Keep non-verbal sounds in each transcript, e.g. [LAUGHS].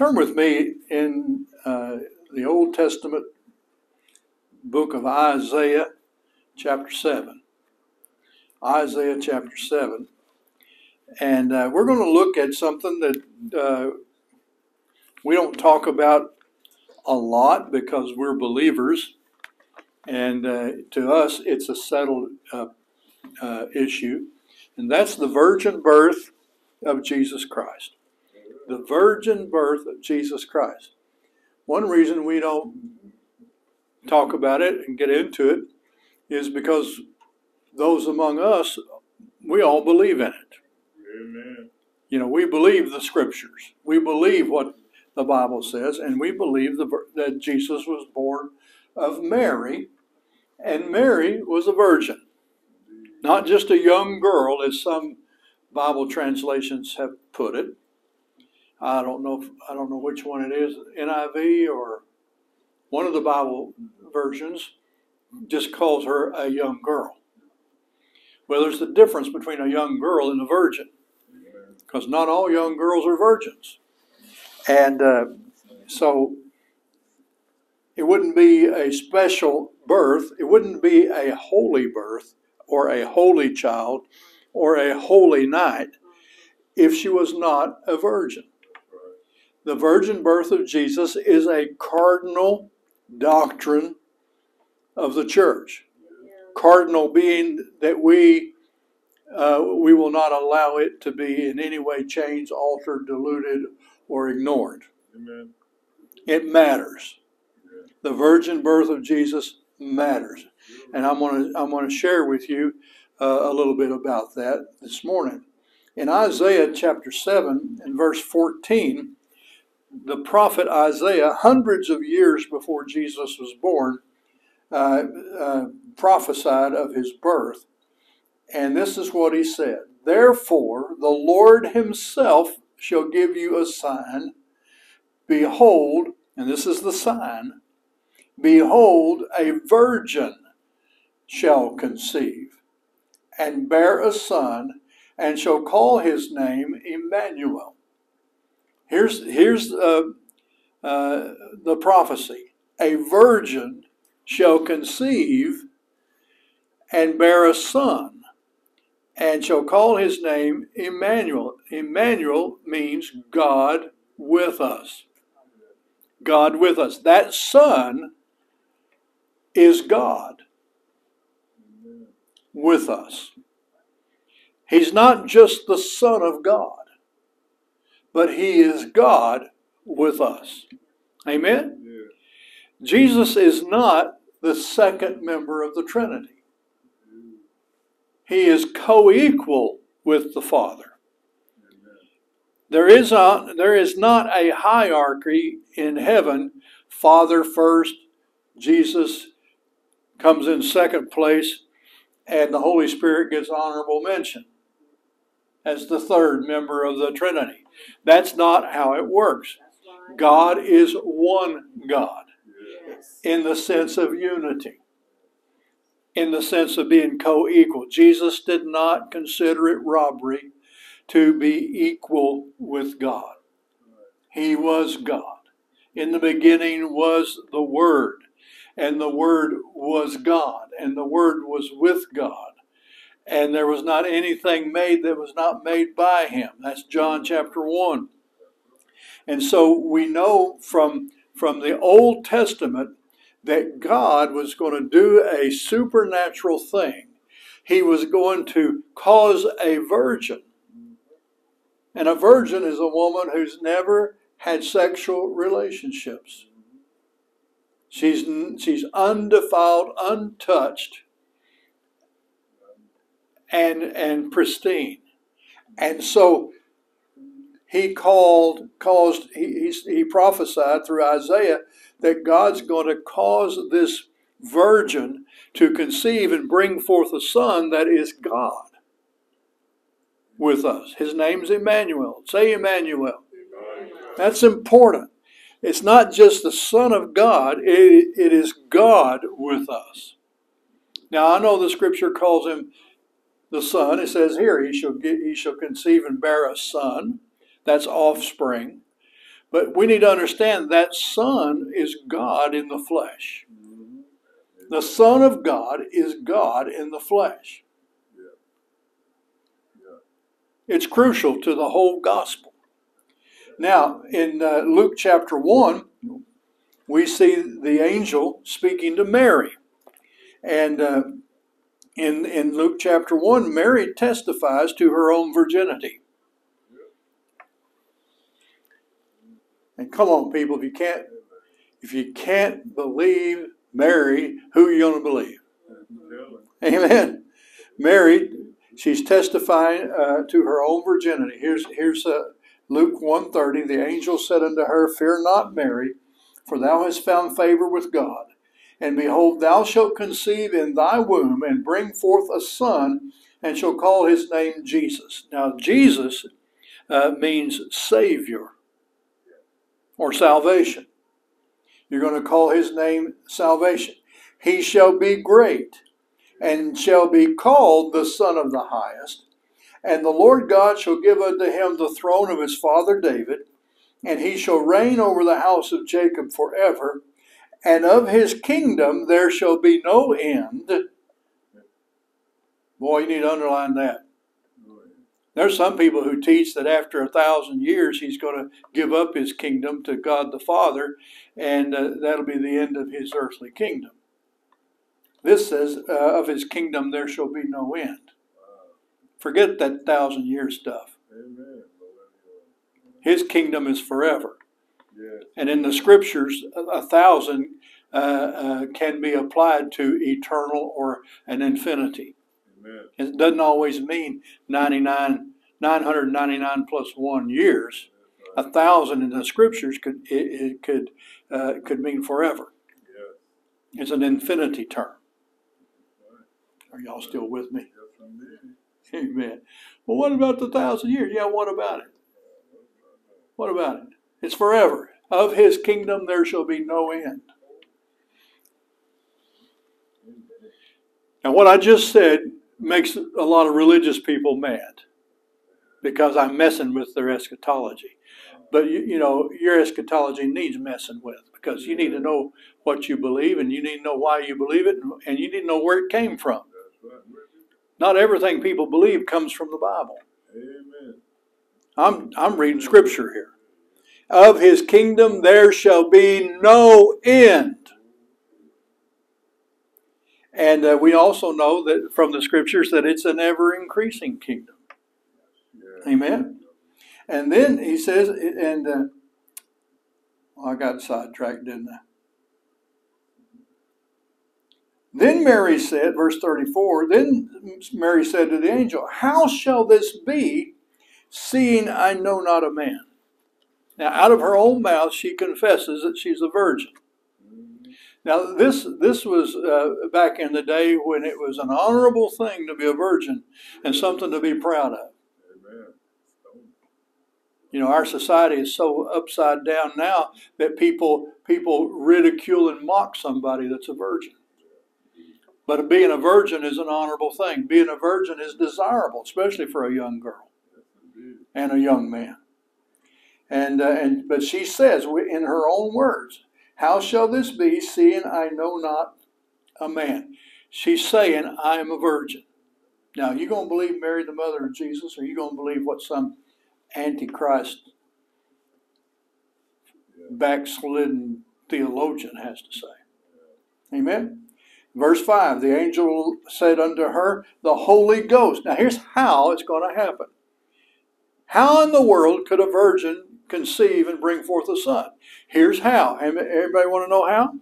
Turn with me in uh, the Old Testament book of Isaiah, chapter 7. Isaiah chapter 7. And uh, we're going to look at something that uh, we don't talk about a lot because we're believers. And uh, to us, it's a settled uh, uh, issue. And that's the virgin birth of Jesus Christ. The virgin birth of Jesus Christ. One reason we don't talk about it and get into it is because those among us, we all believe in it. Amen. You know, we believe the scriptures. We believe what the Bible says, and we believe the, that Jesus was born of Mary, and Mary was a virgin. Not just a young girl, as some Bible translations have put it. I don't know. If, I don't know which one it is, NIV or one of the Bible versions, just calls her a young girl. Well, there's a difference between a young girl and a virgin, because not all young girls are virgins, and uh, so it wouldn't be a special birth. It wouldn't be a holy birth or a holy child or a holy night if she was not a virgin. The virgin birth of Jesus is a cardinal doctrine of the church. Cardinal being that we uh, we will not allow it to be in any way changed, altered, diluted, or ignored. Amen. It matters. The virgin birth of Jesus matters, and I'm going to I'm going to share with you uh, a little bit about that this morning. In Isaiah chapter seven and verse fourteen, the prophet Isaiah, hundreds of years before Jesus was born, uh, uh, prophesied of his birth. And this is what he said Therefore, the Lord himself shall give you a sign. Behold, and this is the sign Behold, a virgin shall conceive and bear a son, and shall call his name Emmanuel. Here's, here's uh, uh, the prophecy A virgin shall conceive and bear a son, and shall call his name Emmanuel. Emmanuel means God with us. God with us. That son is God with us. He's not just the Son of God, but He is God with us. Amen? Yeah. Jesus is not the second member of the Trinity. He is co equal with the Father. There is, a, there is not a hierarchy in heaven Father first, Jesus comes in second place, and the Holy Spirit gets honorable mention as the third member of the Trinity. That's not how it works. God is one God in the sense of unity, in the sense of being co equal. Jesus did not consider it robbery to be equal with God, He was God. In the beginning was the Word, and the Word was God, and the Word was with God. And there was not anything made that was not made by Him. That's John chapter 1. And so we know from, from the Old Testament that God was going to do a supernatural thing. He was going to cause a virgin. And a virgin is a woman who's never had sexual relationships. She's, she's undefiled, untouched, and, and pristine. And so he called, caused, he, he, he prophesied through Isaiah that God's going to cause this virgin to conceive and bring forth a son that is God with us. His name's Emmanuel. Say Emmanuel. That's important. It's not just the Son of God, it, it is God with us. Now, I know the scripture calls him the Son. It says here, he shall, get, he shall conceive and bear a son. That's offspring. But we need to understand that Son is God in the flesh. The Son of God is God in the flesh. It's crucial to the whole gospel. Now, in uh, Luke chapter 1, we see the angel speaking to Mary. And uh, in, in Luke chapter 1, Mary testifies to her own virginity. And come on, people, if you can't if you can't believe Mary, who are you going to believe? Amen. Mary, she's testifying uh, to her own virginity. Here's here's uh, Luke 130. The angel said unto her, Fear not, Mary, for thou hast found favor with God. And behold, thou shalt conceive in thy womb and bring forth a son, and shall call his name Jesus. Now, Jesus uh, means Savior or salvation. You're going to call his name salvation. He shall be great and shall be called the Son of the Highest. And the Lord God shall give unto him the throne of his father David, and he shall reign over the house of Jacob forever, and of his kingdom there shall be no end. Boy, you need to underline that. There's some people who teach that after a thousand years he's going to give up his kingdom to God the Father, and uh, that'll be the end of his earthly kingdom. This says, uh, of his kingdom there shall be no end. Forget that thousand year stuff. His kingdom is forever. Yes. And in the scriptures, a, thousand uh, uh, can be applied to eternal or an infinity. Amen. It doesn't always mean 99, 999 plus one years. Right. A thousand in the scriptures could it, it could uh, could mean forever. Yes. It's an infinity term. Right. Are y'all still with me? Yes, Amen. Well, what about the thousand years? Yeah, what about it? What about it? It's forever. Of his kingdom there shall be no end. Now, what I just said makes a lot of religious people mad because I'm messing with their eschatology. But you, you, know, your eschatology needs messing with because you need to know what you believe and you need to know why you believe it and, and you need to know where it came from. Not everything people believe comes from the Bible. Amen. I'm I'm reading scripture here. Of his kingdom there shall be no end. And uh, we also know that from the scriptures that it's an ever increasing kingdom. Yeah. Amen. And then he says, and uh, well, I got sidetracked, didn't I? Then Mary said, verse 34, then Mary said to the angel, How shall this be, seeing I know not a man? Now, out of her own mouth, she confesses that she's a virgin. Now, this this was uh, back in the day when it was an honorable thing to be a virgin and something to be proud of. You know, our society is so upside down now that people people ridicule and mock somebody that's a virgin. But being a virgin is an honorable thing. Being a virgin is desirable, especially for a young girl and a young man. And, uh, and but she says in her own words, how shall this be, seeing I know not a man? She's saying, I am a virgin. Now, you to believe Mary, the mother of Jesus, or you to believe what some antichrist backslidden theologian has to say? Amen. Verse 5 The angel said unto her, The Holy Ghost. Now, here's how it's going to happen. How in the world could a virgin conceive and bring forth a son. Here's how. Everybody want to know how?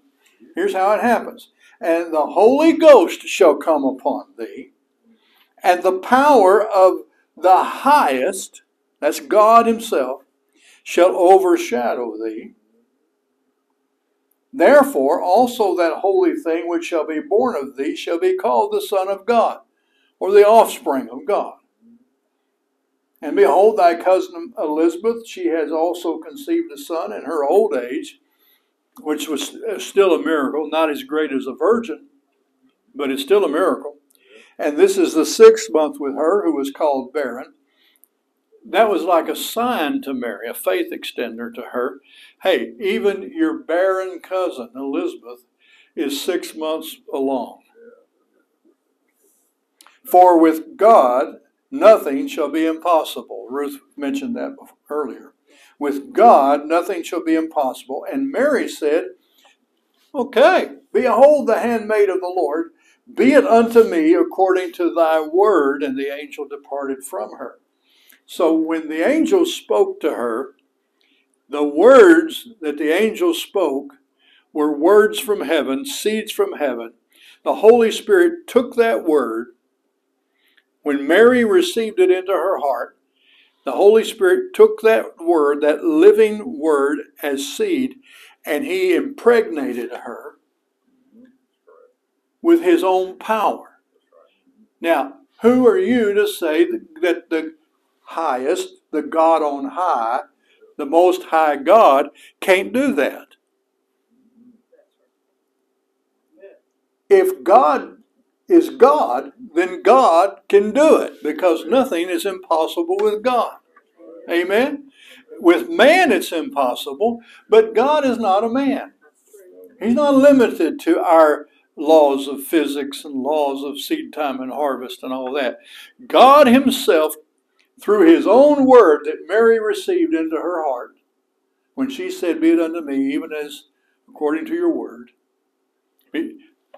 Here's how it happens. And the Holy Ghost shall come upon thee, and the power of the highest, that's God Himself, shall overshadow thee. Therefore, also that holy thing which shall be born of thee shall be called the Son of God, or the offspring of God. And behold, thy cousin Elizabeth, she has also conceived a son in her old age, which was still a miracle, not as great as a virgin, but it's still a miracle. And this is the sixth month with her, who was called barren. that was like a sign to Mary, a faith extender to her. Hey, even your barren cousin, Elizabeth, is six months along. For with God, nothing shall be impossible. Ruth mentioned that earlier. With God, nothing shall be impossible. And Mary said, Okay, behold the handmaid of the Lord, be it unto me according to thy word. And the angel departed from her. So when the angel spoke to her, the words that the angel spoke were words from heaven, seeds from heaven. The Holy Spirit took that word. When Mary received it into her heart, the Holy Spirit took that word, that living word, as seed, and he impregnated her with his own power. Now, who are you to say that the highest, the God on high, the most high God, can't do that? If God is God, then God can do it because nothing is impossible with God. Amen? With man, it's impossible, but God is not a man. He's not limited to our laws of physics and laws of seed time and harvest and all that. God Himself, through His own word that Mary received into her heart, when she said, Be it unto me, even as according to your word.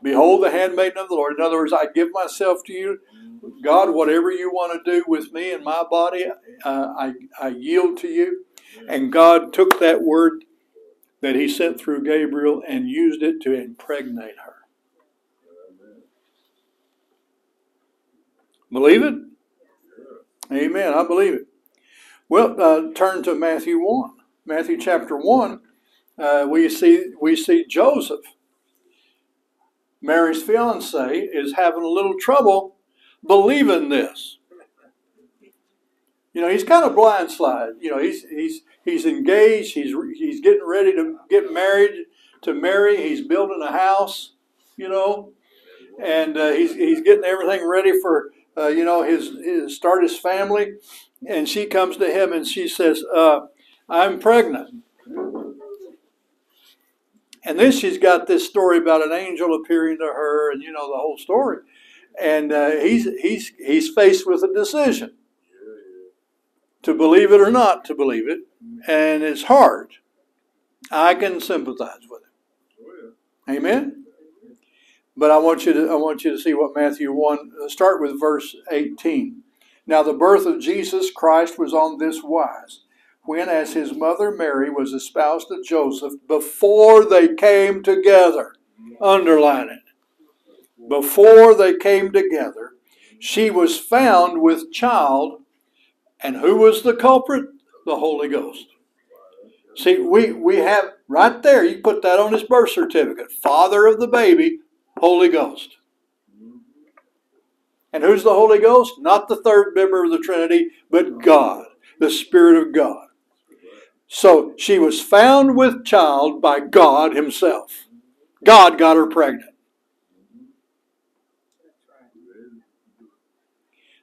Behold the handmaiden of the Lord. In other words, I give myself to you. God, whatever you want to do with me and my body, uh, I, I yield to you. And God took that word that he sent through Gabriel and used it to impregnate her. Believe it? Amen. I believe it. Well, uh, turn to Matthew 1. Matthew chapter 1, uh, we, see, we see Joseph Mary's fiance is having a little trouble believing this. You know, he's kind of blindsided. You know, he's he's he's engaged. He's he's getting ready to get married to Mary. He's building a house. You know, and uh, he's he's getting everything ready for uh, you know his, his start his family. And she comes to him and she says, uh, "I'm pregnant." And then she's got this story about an angel appearing to her, and you know the whole story. And uh, he's he's he's faced with a decision to believe it or not to believe it, and it's hard. I can sympathize with it. Amen. But I want you to I want you to see what Matthew one uh, start with verse eighteen. Now the birth of Jesus Christ was on this wise when, as his mother Mary was espoused to Joseph, before they came together. Underline it. Before they came together, she was found with child. And who was the culprit? The Holy Ghost. See, we, we have right there, you put that on his birth certificate. Father of the baby, Holy Ghost. And who's the Holy Ghost? Not the third member of the Trinity, but God, the Spirit of God. So she was found with child by God Himself. God got her pregnant.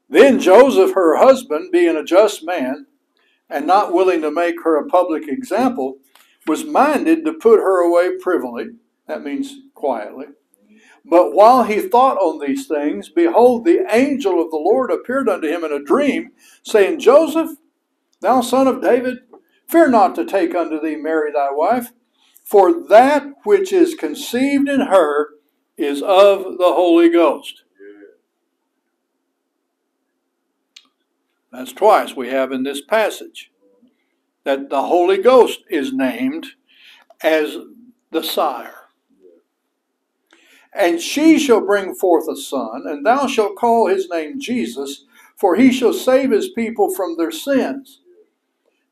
Then Joseph, her husband, being a just man and not willing to make her a public example, was minded to put her away privily. That means quietly. But while he thought on these things, behold, the angel of the Lord appeared unto him in a dream, saying, Joseph, thou son of David, Fear not to take unto thee Mary thy wife, for that which is conceived in her is of the Holy Ghost. That's twice we have in this passage that the Holy Ghost is named as the sire. And she shall bring forth a son, and thou shalt call his name Jesus, for he shall save his people from their sins.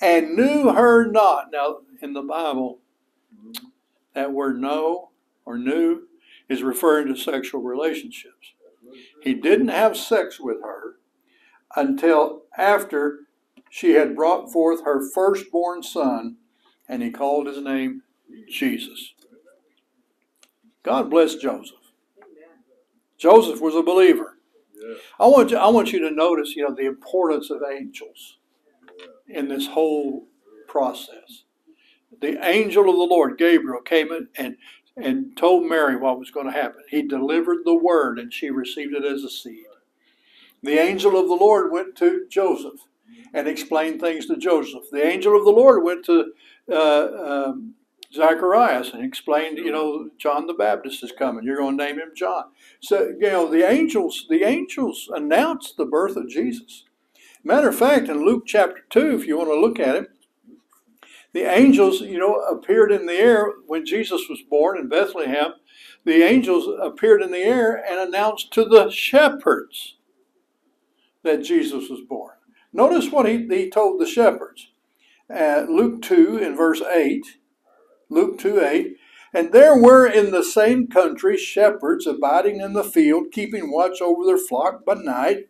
and knew her not. Now, in the Bible, that word know or knew is referring to sexual relationships. He didn't have sex with her until after she had brought forth her firstborn son, and he called his name Jesus. God bless Joseph. Joseph was a believer. I want you, I want you to notice, you know, the importance of angels in this whole process. The angel of the Lord, Gabriel, came in and and told Mary what was going to happen. He delivered the word, and she received it as a seed. The angel of the Lord went to Joseph and explained things to Joseph. The angel of the Lord went to uh, um, Zacharias and explained, you know, John the Baptist is coming. You're going to name him John. So, you know, the angels, the angels announced the birth of Jesus. Matter of fact, in Luke chapter 2, if you want to look at it, the angels, you know, appeared in the air when Jesus was born in Bethlehem. The angels appeared in the air and announced to the shepherds that Jesus was born. Notice what he, he told the shepherds. Uh, Luke 2 in verse 8. Luke 2 8. And there were in the same country shepherds abiding in the field, keeping watch over their flock by night.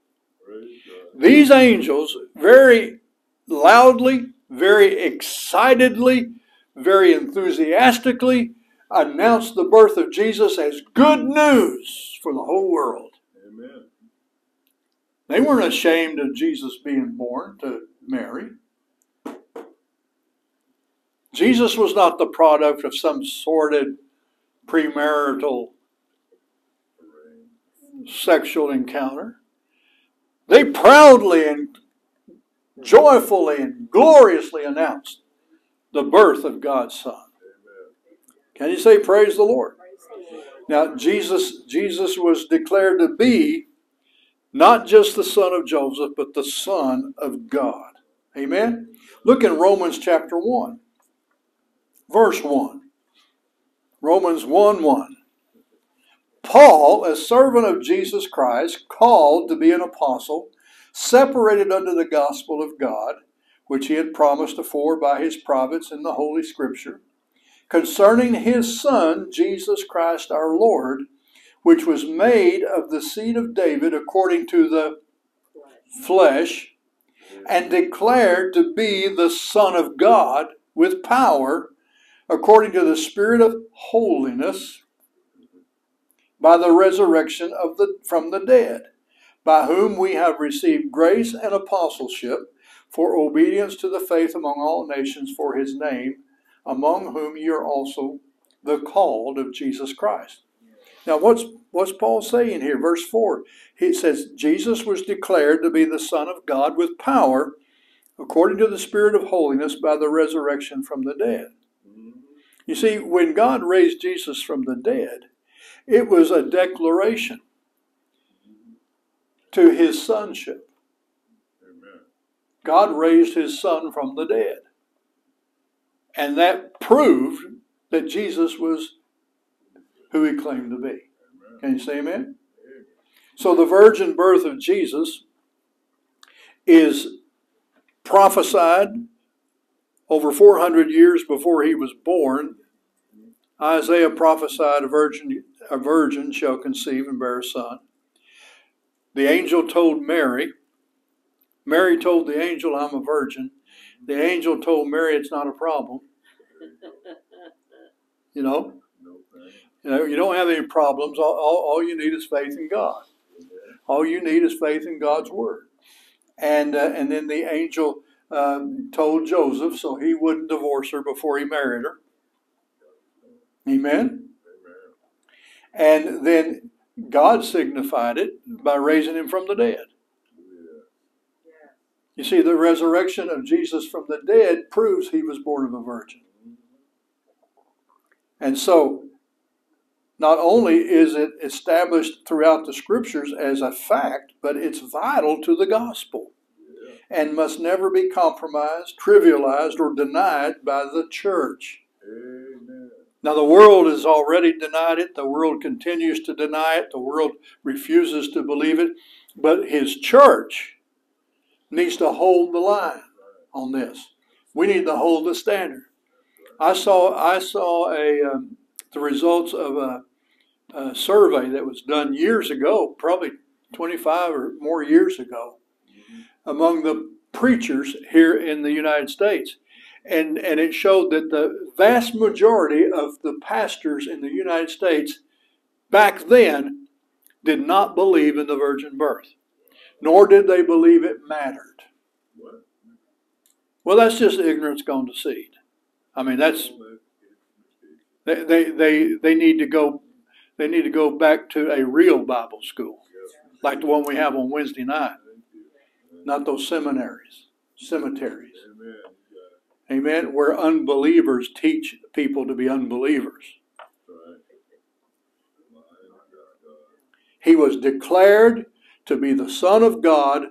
These angels very loudly, very excitedly, very enthusiastically announced the birth of Jesus as good news for the whole world. Amen. They weren't ashamed of Jesus being born to Mary. Jesus was not the product of some sordid premarital sexual encounter. They proudly and joyfully and gloriously announced the birth of God's Son. Can you say praise the Lord? Now Jesus Jesus was declared to be not just the son of Joseph, but the son of God. Amen. Look in Romans chapter 1 verse 1. Romans 1 1. Paul, a servant of Jesus Christ, called to be an apostle, separated unto the gospel of God, which he had promised afore by his prophets in the Holy Scripture, concerning his Son, Jesus Christ our Lord, which was made of the seed of David according to the flesh, and declared to be the Son of God with power according to the Spirit of holiness by the resurrection of the, from the dead, by whom we have received grace and apostleship for obedience to the faith among all nations for his name, among whom you are also the called of Jesus Christ. Now, what's, what's Paul saying here? Verse 4 he says, Jesus was declared to be the Son of God with power according to the Spirit of holiness by the resurrection from the dead. Mm-hmm. You see, when God raised Jesus from the dead, it was a declaration to his sonship. God raised his son from the dead. And that proved that Jesus was who he claimed to be. Can you say amen? So the virgin birth of Jesus is prophesied over 400 years before he was born. Isaiah prophesied a virgin, a virgin shall conceive and bear a son. The angel told Mary, Mary told the angel, I'm a virgin. The angel told Mary it's not a problem. [LAUGHS] You know? You know, you don't have any problems. All, all, all you need is faith in God. All you need is faith in God's word. And uh, and then the angel um, told Joseph so he wouldn't divorce her before he married her. Amen. And then God signified it by raising him from the dead. You see, the resurrection of Jesus from the dead proves he was born of a virgin. Mm-hmm. And so, not only is it established throughout the scriptures as a fact, but it's vital to the gospel and must never be compromised, trivialized, or denied by the church. Amen. Now, the world has already denied it. The world continues to deny it. The world refuses to believe it. But his church needs to hold the line on this. We need to hold the standard. I saw I saw a um, the results of a, a, survey that was done years ago, probably 25 or more years ago, among the preachers here in the United States. And, and it showed that the vast majority of the pastors in the United States back then did not believe in the virgin birth, nor did they believe it mattered. Well, that's just ignorance gone to seed. I mean, that's they, they, they, they need to go they need to go back to a real Bible school, like the one we have on Wednesday night, not those seminaries, cemeteries. Amen. Where unbelievers teach people to be unbelievers. He was declared to be the Son of God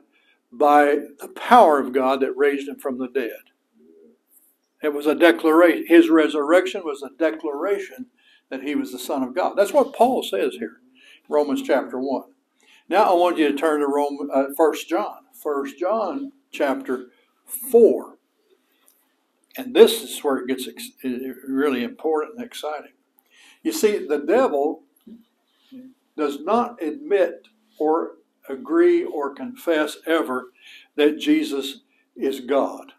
by the power of God that raised him from the dead. It was a declaration. His resurrection was a declaration that he was the Son of God. That's what Paul says here, Romans chapter 1. Now I want you to turn to Rome, uh, 1 John. 1 John chapter 4. And this is where it gets ex- really important and exciting. You see, the devil does not admit or agree or confess ever that Jesus is God.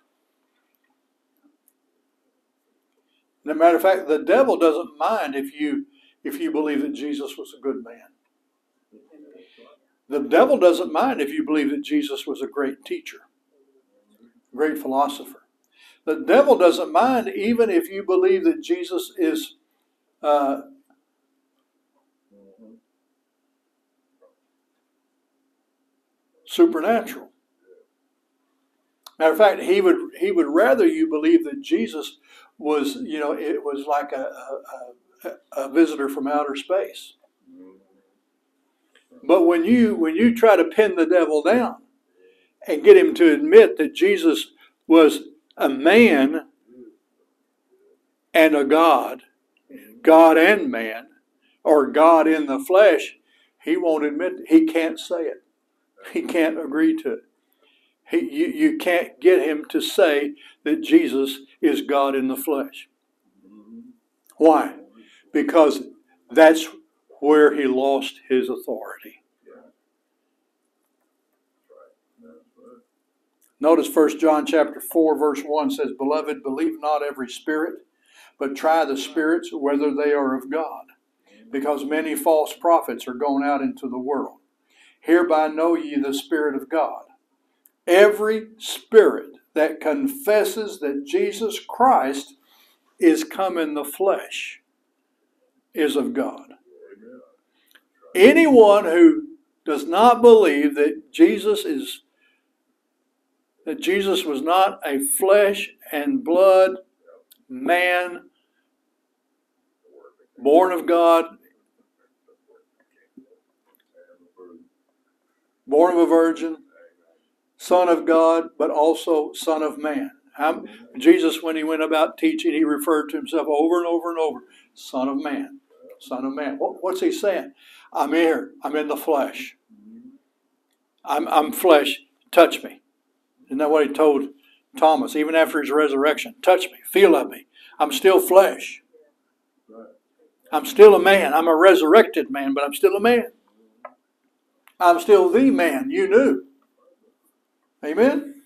As a matter of fact, the devil doesn't mind if you if you believe that Jesus was a good man. The devil doesn't mind if you believe that Jesus was a great teacher, great philosopher. The devil doesn't mind even if you believe that Jesus is uh, supernatural. Matter of fact, he would he would rather you believe that Jesus was, you know, it was like a, a, a visitor from outer space. But when you when you try to pin the devil down and get him to admit that Jesus was a man and a God, God and man, or God in the flesh, he won't admit he can't say it. He can't agree to it. He, you, you can't get him to say that Jesus is God in the flesh. Why? Because that's where he lost his authority. Notice 1 John chapter 4 verse 1 says, "Beloved, believe not every spirit, but try the spirits whether they are of God, because many false prophets are going out into the world. Hereby know ye the Spirit of God. Every spirit that confesses that Jesus Christ is come in the flesh is of God. Anyone who does not believe that Jesus is that Jesus was not a flesh and blood man born of God born of a virgin, Son of God, but also Son of Man. Um, Jesus, when he went about teaching, he referred to himself over and over and over Son of Man, Son of Man. What, what's he saying? I'm here, I'm in the flesh. I'm, I'm flesh, touch me. Isn't that what he told Thomas, even after his resurrection? Touch me, feel of me. I'm still flesh. I'm still a man. I'm a resurrected man, but I'm still a man. I'm still the man you knew. Amen?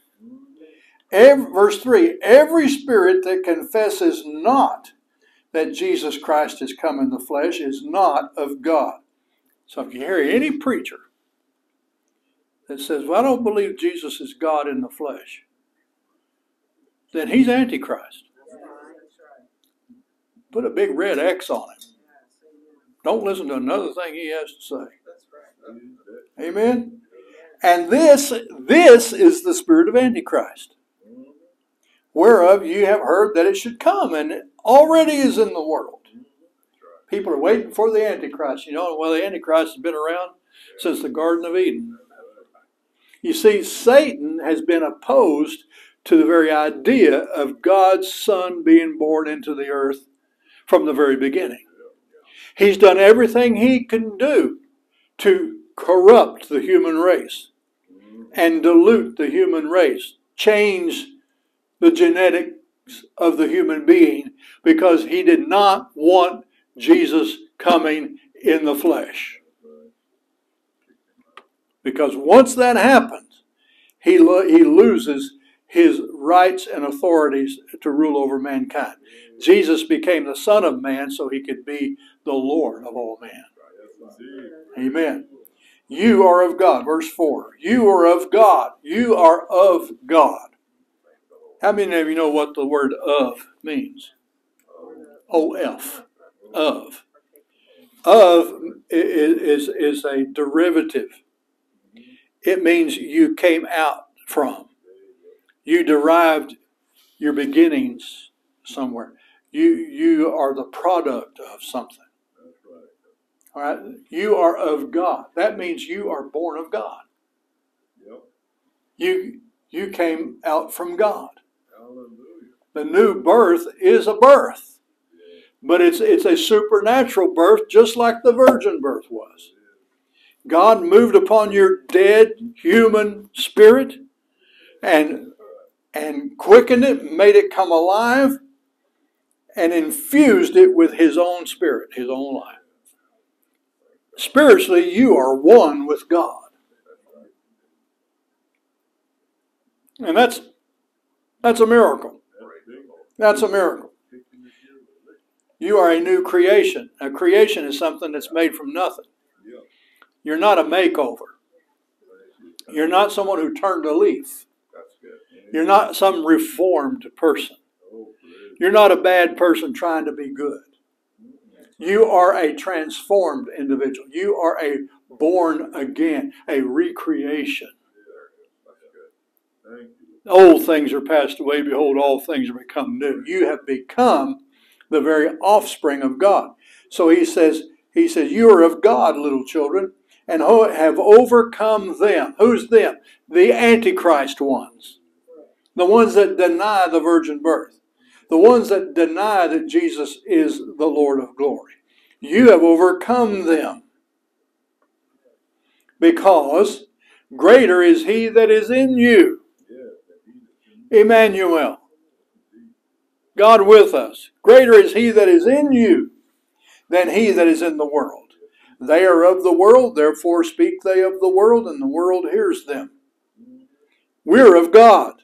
Every, verse 3 Every spirit that confesses not that Jesus Christ has come in the flesh is not of God. So if you hear any preacher that says, Well, I don't believe Jesus is God in the flesh, then he's Antichrist. Put a big red X on him. Don't listen to another thing he has to say. Amen. And this this is the spirit of Antichrist, whereof you have heard that it should come, and it already is in the world. People are waiting for the Antichrist. You know, well, the Antichrist has been around since the Garden of Eden. You see, Satan has been opposed to the very idea of God's Son being born into the earth from the very beginning. He's done everything he can do to corrupt the human race and dilute the human race, change the genetics of the human being because he did not want Jesus coming in the flesh. Because once that happens, he, lo- he loses his rights and authorities to rule over mankind. Jesus became the Son of Man so he could be the Lord of all men. Amen. You are of God. Verse 4. You are of God. You are of God. How many of you know what the word of means? Of. Of i- i- is, is a derivative. It means you came out from. You derived your beginnings somewhere. You you are the product of something. All right? You are of God. That means you are born of God. Yep. You you came out from God. The new birth is a birth. But it's it's a supernatural birth just like the virgin birth was. God moved upon your dead human spirit and and quickened it, made it come alive, and infused it with his own spirit, his own life. Spiritually, you are one with God. And that's that's a miracle. That's. A miracle. You are a new creation. A creation is something that's made from nothing. You're not a makeover. You're not someone who turned a leaf. You're not some reformed person. You're not a bad person trying to be good. You are a transformed individual. You are a born again, a recreation. Old things are passed away. Behold, all things are become new. You have become the very offspring of God. So he says, he says, you are of God, little children, and have overcome them. Who's them? The Antichrist ones. The ones that deny the virgin birth. The ones that deny that Jesus is the Lord of glory. You have overcome them. Because greater is he that is in you Emmanuel. God with us. Greater is he that is in you than he that is in the world. They are of the world, therefore speak they of the world, and the world hears them. We're of God.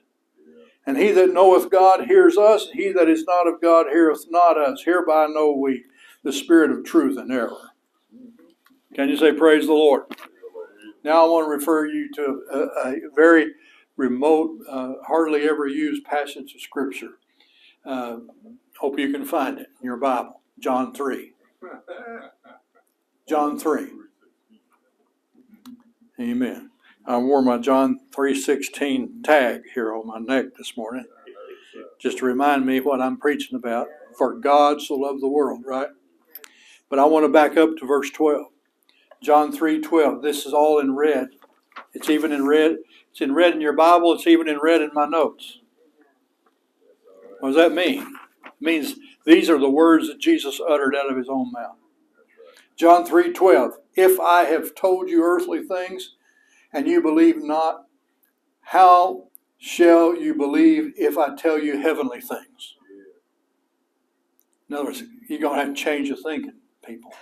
And he that knoweth God hears us, he that is not of God heareth not us. Hereby know we the spirit of truth and error. Can you say, Praise the Lord? Now I want to refer you to a, a very remote, uh, hardly ever used passage of Scripture. Uh, hope you can find it in your Bible. John 3. [LAUGHS] John 3. Amen. I wore my John 3.16 tag here on my neck this morning just to remind me what I'm preaching about. For God so loved the world, right? But I want to back up to verse 12. John 3:12. This is all in red. It's even in red. It's in red in your Bible. It's even in red in my notes. What does that mean? It means these are the words that Jesus uttered out of his own mouth. John 3:12. If I have told you earthly things and you believe not, how shall you believe if I tell you heavenly things? In other words, you're going to have to change your thinking, people.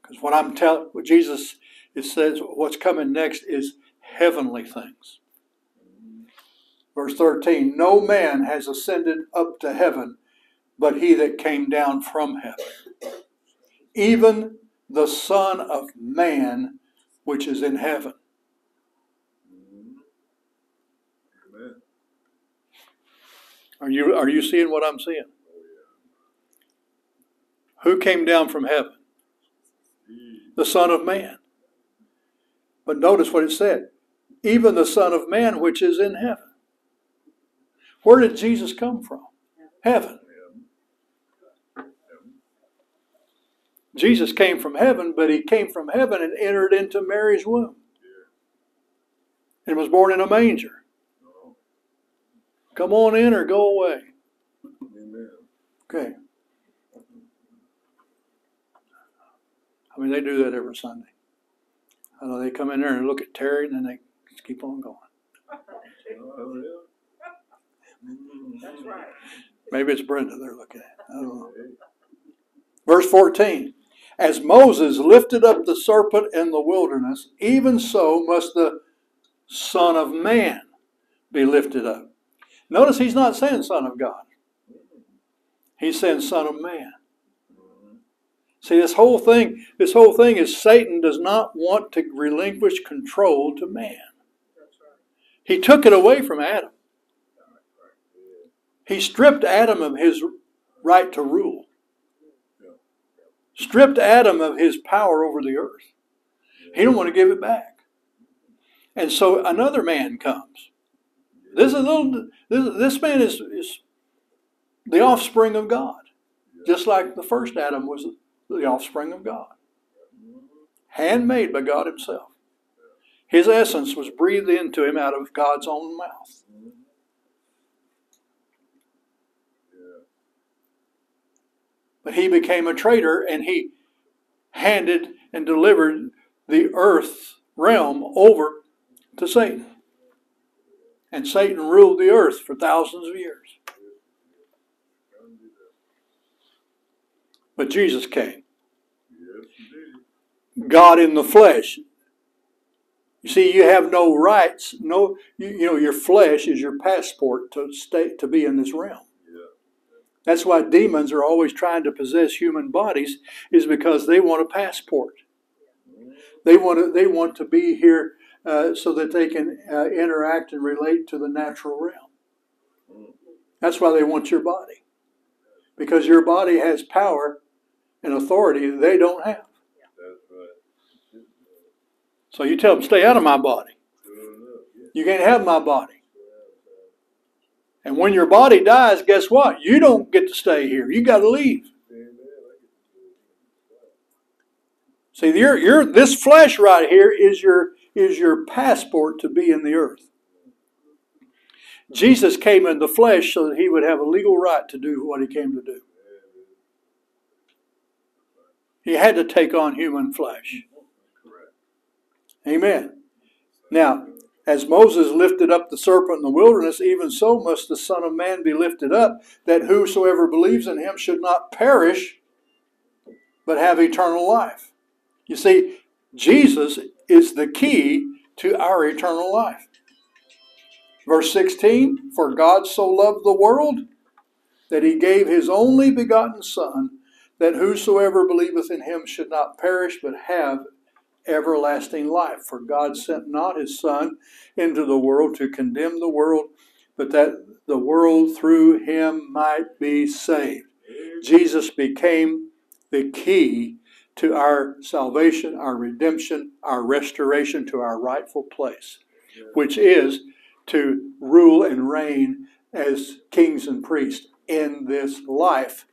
Because what I'm telling, what Jesus it says, what's coming next is heavenly things. Verse 13 No man has ascended up to heaven but he that came down from heaven, even the Son of Man which is in heaven. Mm-hmm. Amen. Are you, are you seeing what I'm seeing? Who came down from heaven? The Son of Man. But notice what it said even the Son of Man which is in heaven. Where did Jesus come from? Heaven. Jesus came from heaven, but he came from heaven and entered into Mary's womb and was born in a manger. Come on in or go away. Okay. I mean, they do that every Sunday. I know they come in there and look at Terry and then they just keep on going. Yeah. That's right. Maybe it's Brenda they're looking at. I don't know. Verse 14 As Moses lifted up the serpent in the wilderness, even so must the Son of Man be lifted up. Notice he's not saying Son of God, he's saying Son of Man. See, this whole thing, this whole thing is Satan does not want to relinquish control to man. He took it away from Adam. He stripped Adam of his right to rule. Stripped Adam of his power over the earth. He don't want to give it back. And so another man comes. This is a little this, this man is, is the offspring of God. Just like the first Adam was the offspring of God. Handmade by God Himself. His essence was breathed into him out of God's own mouth. mm. Yeah. But he became a traitor and he handed and delivered the earth realm over to Satan. And Satan ruled the earth for thousands of years. But Jesus came, God in the flesh. You see, you have no rights. No, you, you know, your flesh is your passport to stay to be in this realm. That's why demons are always trying to possess human bodies, is because they want a passport. They want to, they want to be here uh, so that they can uh, interact and relate to the natural realm. That's why they want your body, because your body has power and authority that they don't have. So you tell them, stay out of my body. You can't have my body. And when your body dies, guess what? You don't get to stay here. You got to leave. See, your, your, this flesh right here is your, is your passport to be in the earth. Jesus came in the flesh so that he would have a legal right to do what he came to do. He had to take on human flesh. Amen. Now, as Moses lifted up the serpent in the wilderness, even so must the Son of Man be lifted up, that whosoever believes in him should not perish, but have eternal life. You see, Jesus is the key to our eternal life. Verse 16 For God so loved the world that he gave his only begotten Son, that whosoever believeth in him should not perish, but have everlasting life. For God sent not his Son into the world to condemn the world, but that the world through him might be saved. Jesus became the key to our salvation, our redemption, our restoration to our rightful place, which is to rule and reign as kings and priests in this life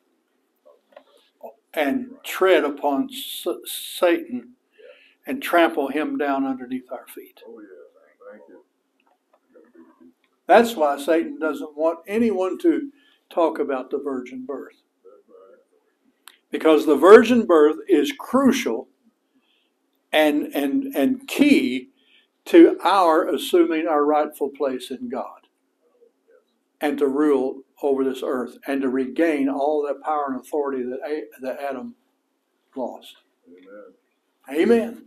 and tread upon S- Satan and trample him down underneath our feet. Oh, yeah. Thank you. That's why Satan doesn't want anyone to talk about the virgin birth. Because the virgin birth is crucial and, and, and key to our assuming our rightful place in God and to rule over this earth and to regain all that power and authority that, A- that Adam lost. Amen. Amen.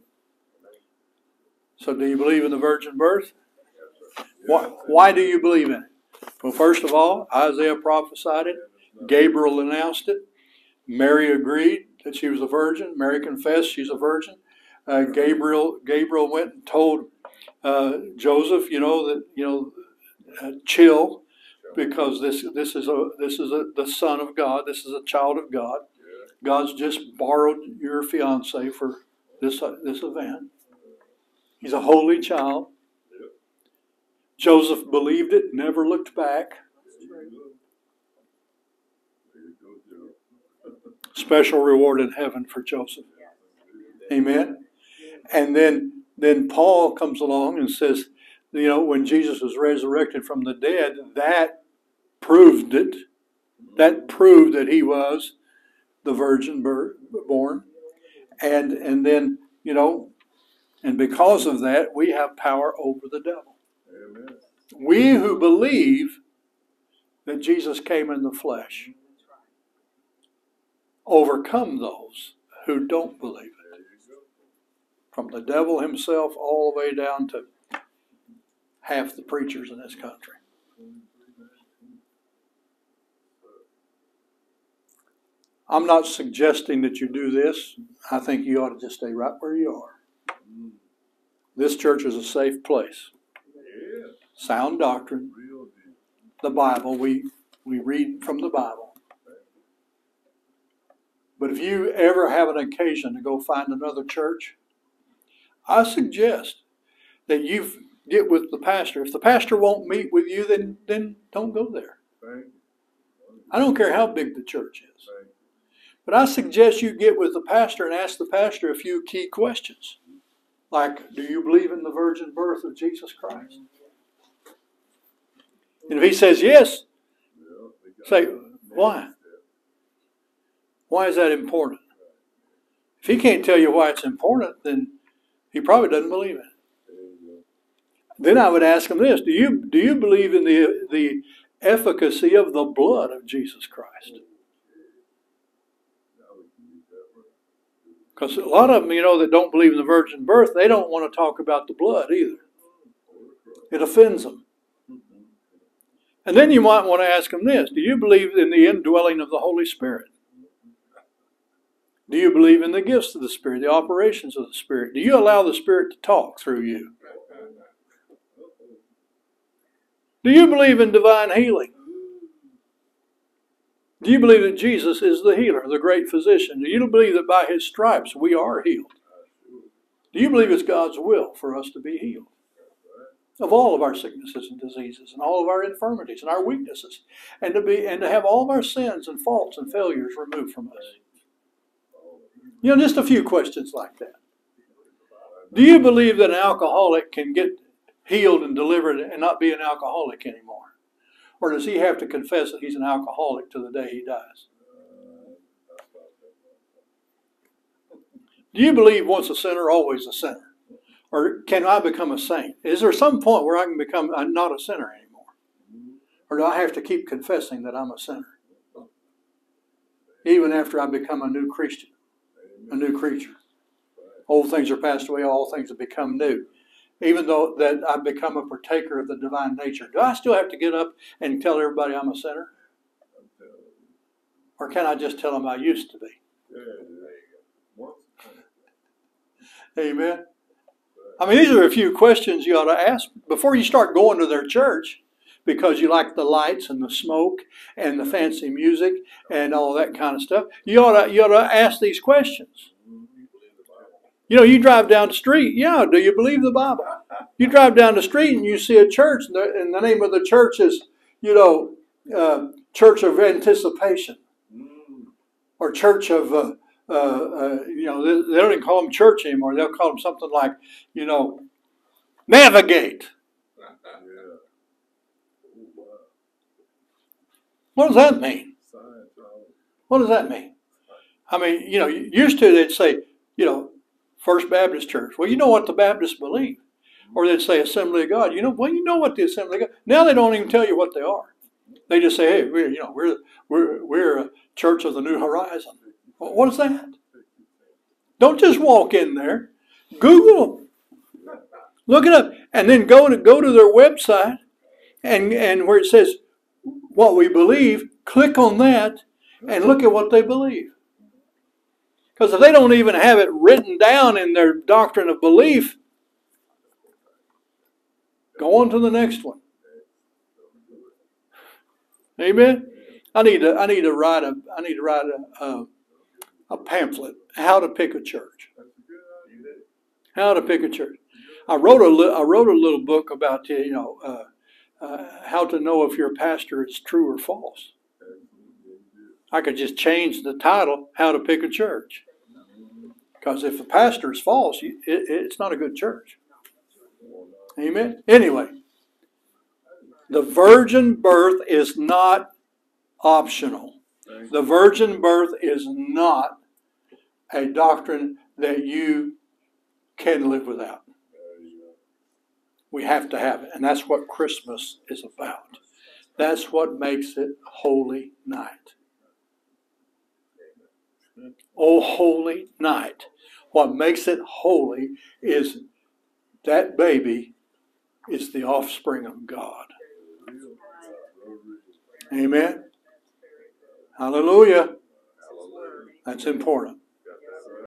So, do you believe in the virgin birth? Why, why do you believe in it? Well, first of all, Isaiah prophesied it, Gabriel announced it, Mary agreed that she was a virgin, Mary confessed she's a virgin. Uh, Gabriel Gabriel went and told uh, Joseph, you know that you know, uh, chill, because this this is a this is a, the son of God, this is a child of God, God's just borrowed your fiance for this, this event. He's a holy child. Joseph believed it, never looked back. Special reward in heaven for Joseph. Amen. And then then Paul comes along and says, you know, when Jesus was resurrected from the dead, that proved it. That proved that he was the virgin born. And and then, you know, and because of that, we have power over the devil. Amen. We who believe that Jesus came in the flesh overcome those who don't believe it. There you go. From the devil himself all the way down to half the preachers in this country. I'm not suggesting that you do this. I think you ought to just stay right where you are. This church is a safe place. Sound doctrine, the Bible, we, we read from the Bible. But if you ever have an occasion to go find another church, I suggest that you get with the pastor. If the pastor won't meet with you, then, then don't go there. I don't care how big the church is. But I suggest you get with the pastor and ask the pastor a few key questions. Like, do you believe in the virgin birth of Jesus Christ? And if he says yes, Say, why? why is that important? If he can't tell you why it's important, then he probably doesn't believe it. Then I would ask him this: Do you do you believe in the the efficacy of the blood of Jesus Christ? Now we can use that word. Because a lot of them, you know, that don't believe in the virgin birth, they don't want to talk about the blood either. It offends them. And then you might want to ask them this: Do you believe in the indwelling of the Holy Spirit? Do you believe in the gifts of the Spirit, the operations of the Spirit? Do you allow the Spirit to talk through you? Do you believe in divine healing? Do you believe that Jesus is the healer, the great physician? Do you believe that by his stripes we are healed? Do you believe it's God's will for us to be healed? Of all of our sicknesses and diseases and all of our infirmities and our weaknesses, and to be and to have all of our sins and faults and failures removed from us. You know, just a few questions like that. Do you believe that an alcoholic can get healed and delivered and not be an alcoholic anymore? Or does he have to confess that he's an alcoholic to the day he dies? Do you believe once a sinner, always a sinner? Or can I become a saint? Is there some point where I can become not a sinner anymore? Or do I have to keep confessing that I'm a sinner? Even after I become a new Christian, a new creature. Old things are passed away, all things have become new. Even though that I've become a partaker of the divine nature, do I still have to get up and tell everybody I'm a sinner? Or can I just tell them I used to be? Amen. I mean, these are a few questions you ought to ask before you start going to their church because you like the lights and the smoke and the fancy music and all that kind of stuff. You ought to, you ought to ask these questions. You know, you drive down the street, yeah, do you believe the Bible? You drive down the street and you see a church, and the, and the name of the church is, you know, uh, Church of Anticipation or Church of, uh, uh, uh, you know, they, they don't even call them church anymore. They'll call them something like, you know, navigate. What does that mean? What does that mean? I mean, you know, used to they'd say, you know, First Baptist Church. Well, you know what the Baptists believe. Or they'd say Assembly of God. You know, well, you know what the Assembly of God. Now they don't even tell you what they are. They just say, hey, we're, you know, we're we're we're a church of the New Horizon. Well, what is that? Don't just walk in there. Google them. Look it up, and then go to go to their website, and and where it says what we believe, click on that, and look at what they believe. Because if they don't even have it written down in their doctrine of belief, go on to the next one. Amen. I need to I need to write a I need to write a, a a pamphlet, How to Pick a Church. How to Pick a Church. I wrote a li- I wrote a little book about you know uh, uh, how to know if your pastor is true or false. I could just change the title, How to Pick a Church. Because if the pastor is false, it, it's not a good church. Amen. Anyway, the virgin birth is not optional. The virgin birth is not a doctrine that you can live without. We have to have it, and that's what Christmas is about. That's what makes it holy night. Oh, holy night. What makes it holy is that baby is the offspring of God. Amen. Hallelujah. That's important.